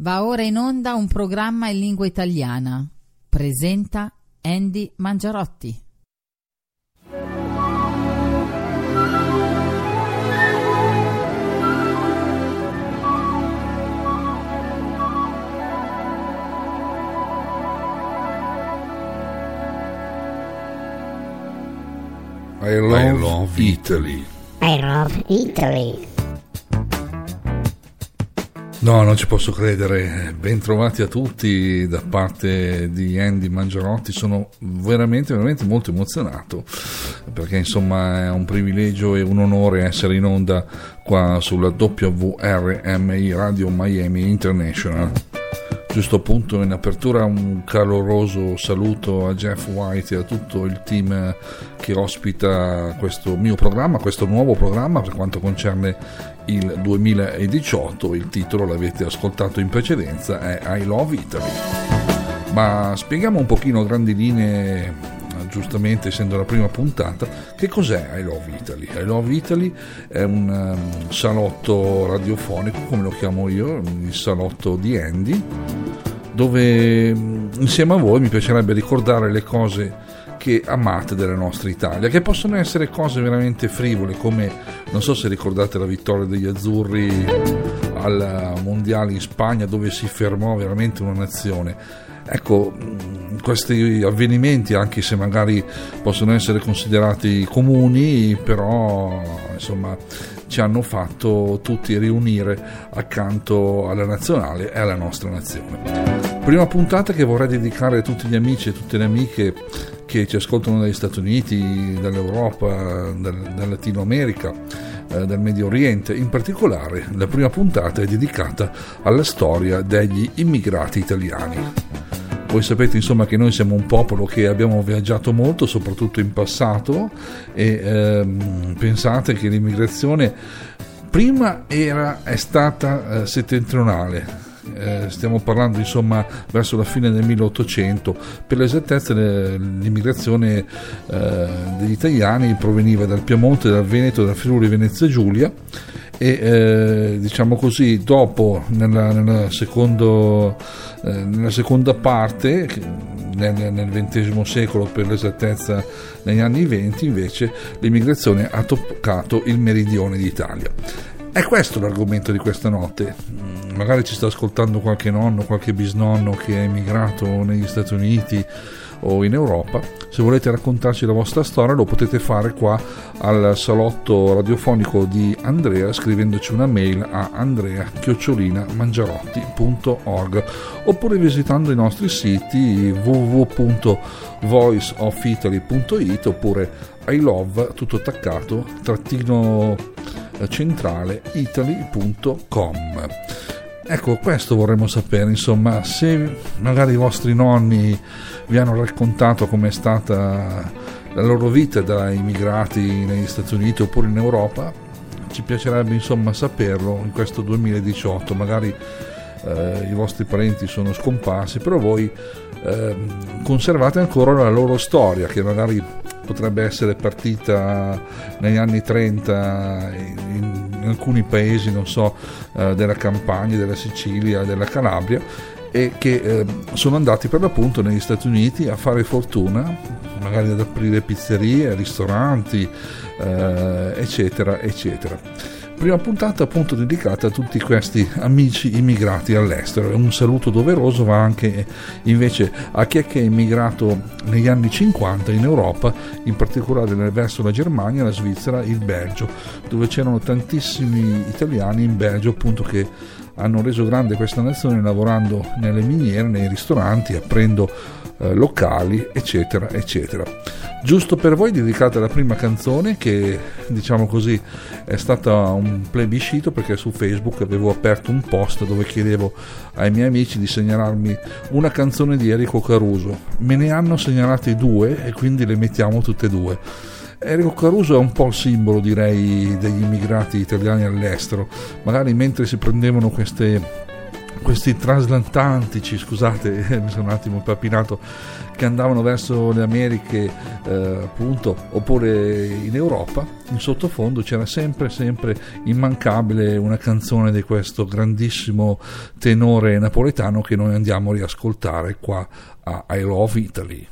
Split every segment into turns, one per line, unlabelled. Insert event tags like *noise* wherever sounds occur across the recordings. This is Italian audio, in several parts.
Va ora in onda un programma in lingua italiana. Presenta Andy Mangiarotti.
I love, I love Italy.
I love Italy.
No, non ci posso credere. Bentrovati a tutti da parte di Andy Mangiarotti. Sono veramente, veramente molto emozionato perché insomma è un privilegio e un onore essere in onda qua sulla WRMI Radio Miami International. Giusto appunto in apertura un caloroso saluto a Jeff White e a tutto il team che ospita questo mio programma, questo nuovo programma per quanto concerne il 2018. Il titolo l'avete ascoltato in precedenza, è I Love Italy. Ma spieghiamo un pochino a grandi linee giustamente essendo la prima puntata, che cos'è I Love Italy? I Love Italy è un um, salotto radiofonico, come lo chiamo io, il salotto di Andy, dove um, insieme a voi mi piacerebbe ricordare le cose che amate della nostra Italia, che possono essere cose veramente frivole, come non so se ricordate la vittoria degli azzurri al mondiale in Spagna dove si fermò veramente una nazione Ecco, questi avvenimenti, anche se magari possono essere considerati comuni, però insomma ci hanno fatto tutti riunire accanto alla nazionale e alla nostra nazione. Prima puntata che vorrei dedicare a tutti gli amici e tutte le amiche che ci ascoltano dagli Stati Uniti, dall'Europa, dal, dal Latino America eh, del Medio Oriente. In particolare, la prima puntata è dedicata alla storia degli immigrati italiani. Voi sapete insomma che noi siamo un popolo che abbiamo viaggiato molto, soprattutto in passato, e ehm, pensate che l'immigrazione prima era, è stata eh, settentrionale, eh, stiamo parlando insomma verso la fine del 1800 per l'esattezza l'immigrazione eh, degli italiani proveniva dal Piemonte, dal Veneto, dal Friuli Venezia Giulia e eh, diciamo così dopo nella, nella, secondo, eh, nella seconda parte nel, nel XX secolo per l'esattezza negli anni 20 invece l'immigrazione ha toccato il meridione d'Italia è questo l'argomento di questa notte mm, magari ci sta ascoltando qualche nonno qualche bisnonno che è emigrato negli Stati Uniti o in Europa. Se volete raccontarci la vostra storia lo potete fare qua al salotto radiofonico di Andrea scrivendoci una mail a andrea-mangiarotti.org oppure visitando i nostri siti www.voiceofitaly.it oppure I love tutto attaccato trattino centrale italy.com Ecco, questo vorremmo sapere, insomma, se magari i vostri nonni vi hanno raccontato com'è stata la loro vita da immigrati negli Stati Uniti oppure in Europa, ci piacerebbe insomma saperlo in questo 2018, magari eh, i vostri parenti sono scomparsi, però voi eh, conservate ancora la loro storia che magari potrebbe essere partita negli anni 30 in, in alcuni paesi, non so, eh, della Campania, della Sicilia, della Calabria e che eh, sono andati per l'appunto negli Stati Uniti a fare fortuna, magari ad aprire pizzerie, ristoranti, eh, eccetera, eccetera prima puntata appunto dedicata a tutti questi amici immigrati all'estero. Un saluto doveroso va anche invece a chi è che è immigrato negli anni 50 in Europa, in particolare verso la Germania, la Svizzera, il Belgio, dove c'erano tantissimi italiani in Belgio appunto che hanno reso grande questa nazione lavorando nelle miniere, nei ristoranti, aprendo eh, locali, eccetera, eccetera. Giusto per voi dedicata la prima canzone che diciamo così è stata un plebiscito perché su Facebook avevo aperto un post dove chiedevo ai miei amici di segnalarmi una canzone di Enrico Caruso. Me ne hanno segnalate due e quindi le mettiamo tutte e due. Enrico Caruso è un po' il simbolo direi degli immigrati italiani all'estero, magari mentre si prendevano queste questi trasatlantici, scusate, *laughs* mi sono un attimo papinato, che andavano verso le Americhe, eh, appunto, oppure in Europa, in sottofondo c'era sempre, sempre immancabile una canzone di questo grandissimo tenore napoletano che noi andiamo a riascoltare qua a I Love Italy.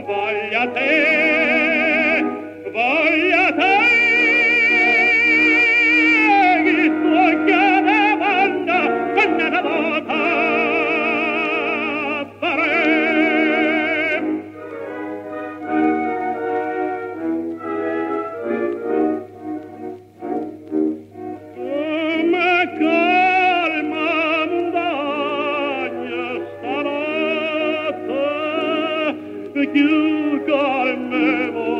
sbagliate chiuderemo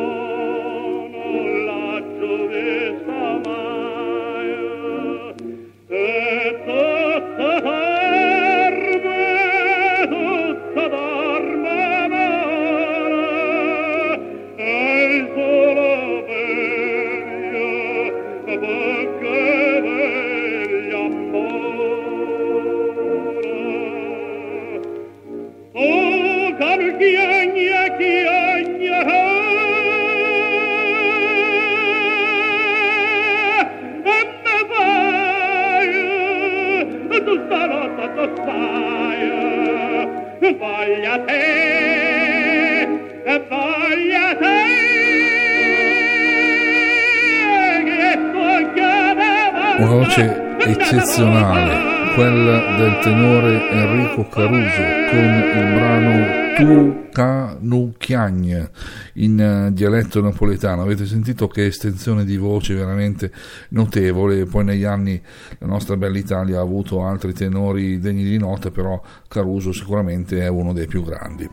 eccezionale, quella del tenore Enrico Caruso con il brano Tu Canu Chiagne in uh, dialetto napoletano. Avete sentito che estensione di voce veramente notevole. Poi negli anni la nostra bella Italia ha avuto altri tenori degni di nota, però Caruso sicuramente è uno dei più grandi.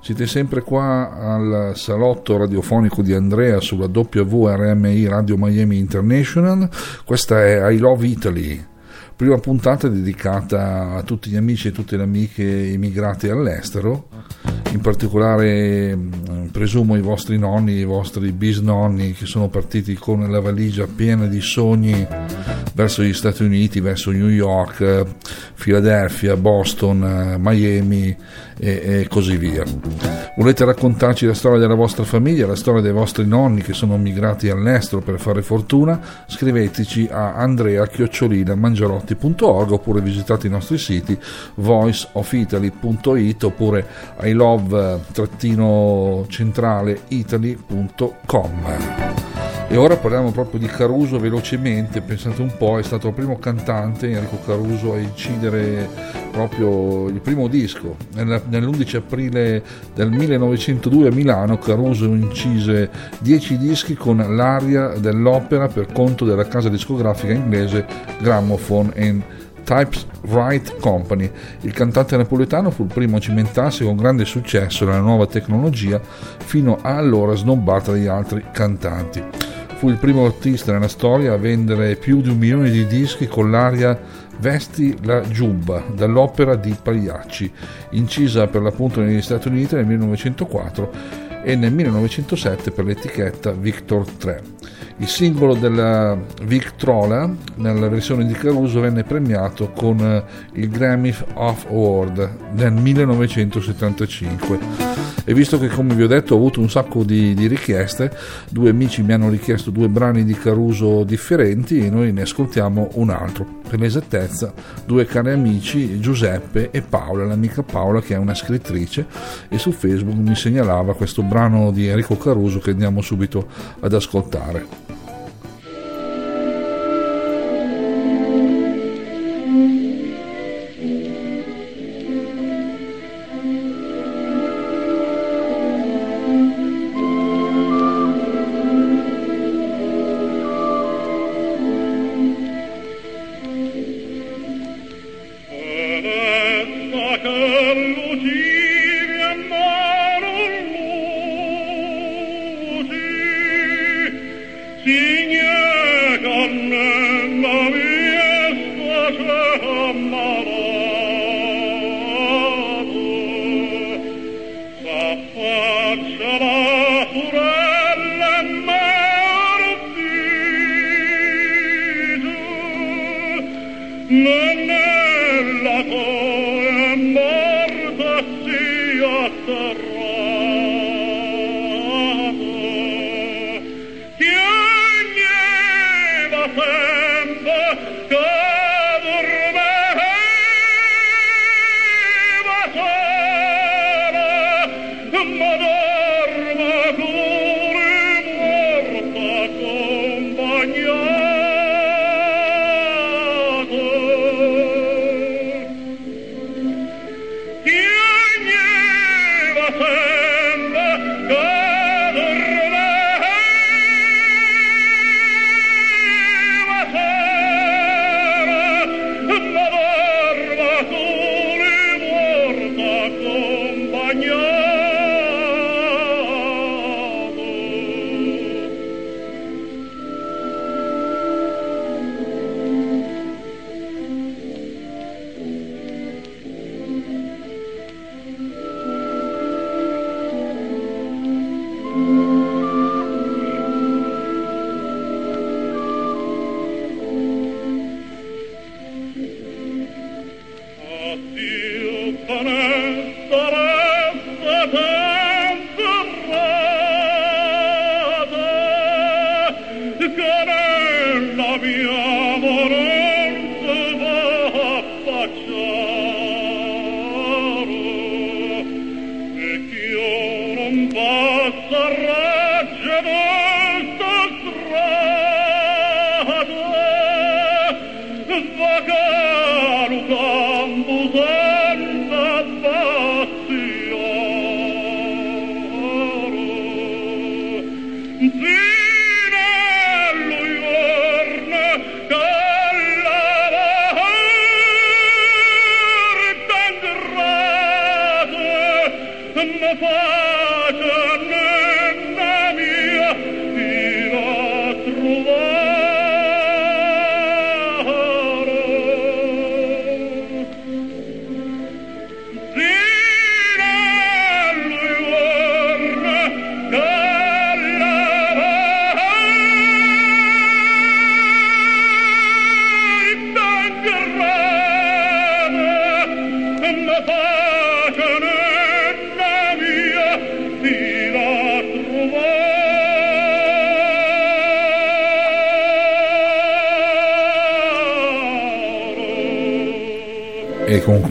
Siete sempre qua al salotto radiofonico di Andrea sulla WRMI Radio Miami International. Questa è I Love Italy prima puntata dedicata a tutti gli amici e tutte le amiche immigrati all'estero, in particolare mm, presumo i vostri nonni, i vostri bisnonni che sono partiti con la valigia piena di sogni verso gli Stati Uniti, verso New York, Philadelphia, Boston, Miami e, e così via. Volete raccontarci la storia della vostra famiglia, la storia dei vostri nonni che sono migrati all'estero per fare fortuna? Scriveteci a andrea-mangiarotti.org oppure visitate i nostri siti voiceofitaly.it oppure i love-centrale-italy.com. E ora parliamo proprio di Caruso velocemente, pensate un po', è stato il primo cantante, Enrico Caruso, a incidere proprio il primo disco. Nell'11 aprile del 1902 a Milano Caruso incise 10 dischi con l'aria dell'opera per conto della casa discografica inglese Gramophone and Typewrite Company. Il cantante napoletano fu il primo a cimentarsi con grande successo nella nuova tecnologia, fino a allora snobbata dagli altri cantanti. Fu il primo artista nella storia a vendere più di un milione di dischi con l'aria Vesti la giubba dall'opera di Pagliacci, incisa per l'appunto negli Stati Uniti nel 1904 e nel 1907 per l'etichetta Victor 3. Il simbolo della Victrola nella versione di Caruso venne premiato con il Grammy of Award nel 1975
e visto che come vi ho detto ho avuto un sacco di, di richieste, due amici mi hanno richiesto due brani di Caruso differenti e noi ne ascoltiamo un altro. Per l'esattezza, due cari amici, Giuseppe e Paola, l'amica Paola che è una scrittrice e su Facebook mi segnalava questo brano di Enrico Caruso che andiamo subito ad ascoltare. Con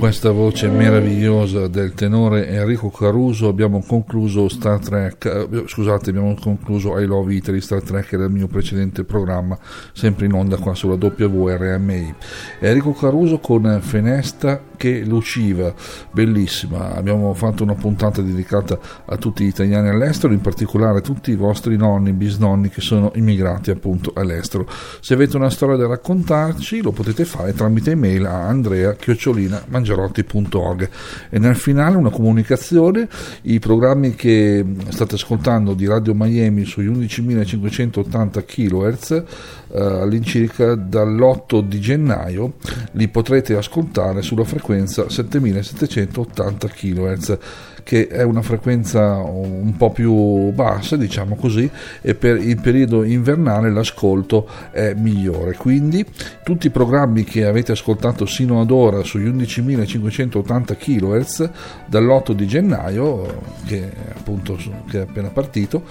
questa voce meravigliosa del tenore Enrico Caruso abbiamo concluso Star Trek, eh, scusate, abbiamo concluso I Love Italy Star Trek era il mio precedente programma, sempre in onda qua sulla WRMI. Enrico Caruso con Fenesta che luciva, bellissima. Abbiamo fatto una puntata dedicata a tutti gli italiani all'estero, in particolare a tutti i vostri nonni, bisnonni che sono immigrati appunto all'estero. Se avete una storia da raccontarci, lo potete fare tramite email a andrea chiocciolina mangiarotti.org e nel finale una comunicazione i programmi che state ascoltando di Radio Miami sugli 11.580 kHz eh, all'incirca dall'8 di gennaio li potrete ascoltare sulla frequenza 7780 kHz
che è una frequenza un po' più bassa, diciamo così, e per il periodo invernale l'ascolto è migliore. Quindi tutti i programmi che avete ascoltato sino ad ora sugli 11.580 kHz dall'8 di gennaio, che appunto che è appena partito,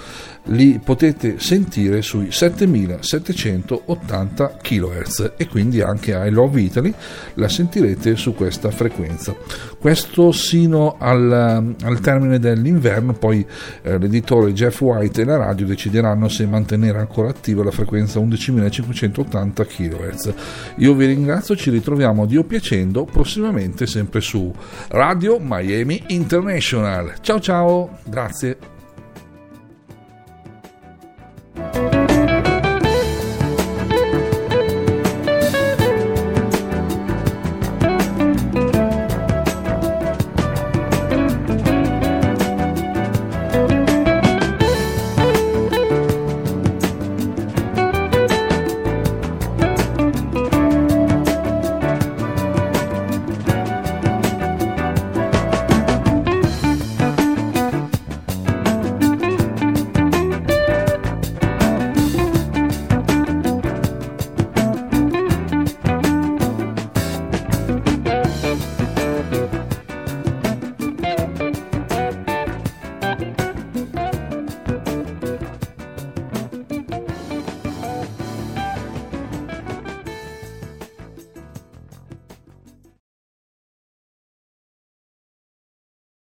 li potete sentire sui 7780 kHz e quindi anche I Love Italy la sentirete su questa frequenza. Questo sino al, al termine dell'inverno, poi eh, l'editore Jeff White e la radio decideranno se mantenere ancora attiva la frequenza 11580 kHz. Io vi ringrazio, ci ritroviamo Dio piacendo prossimamente sempre su Radio Miami International. Ciao ciao, grazie.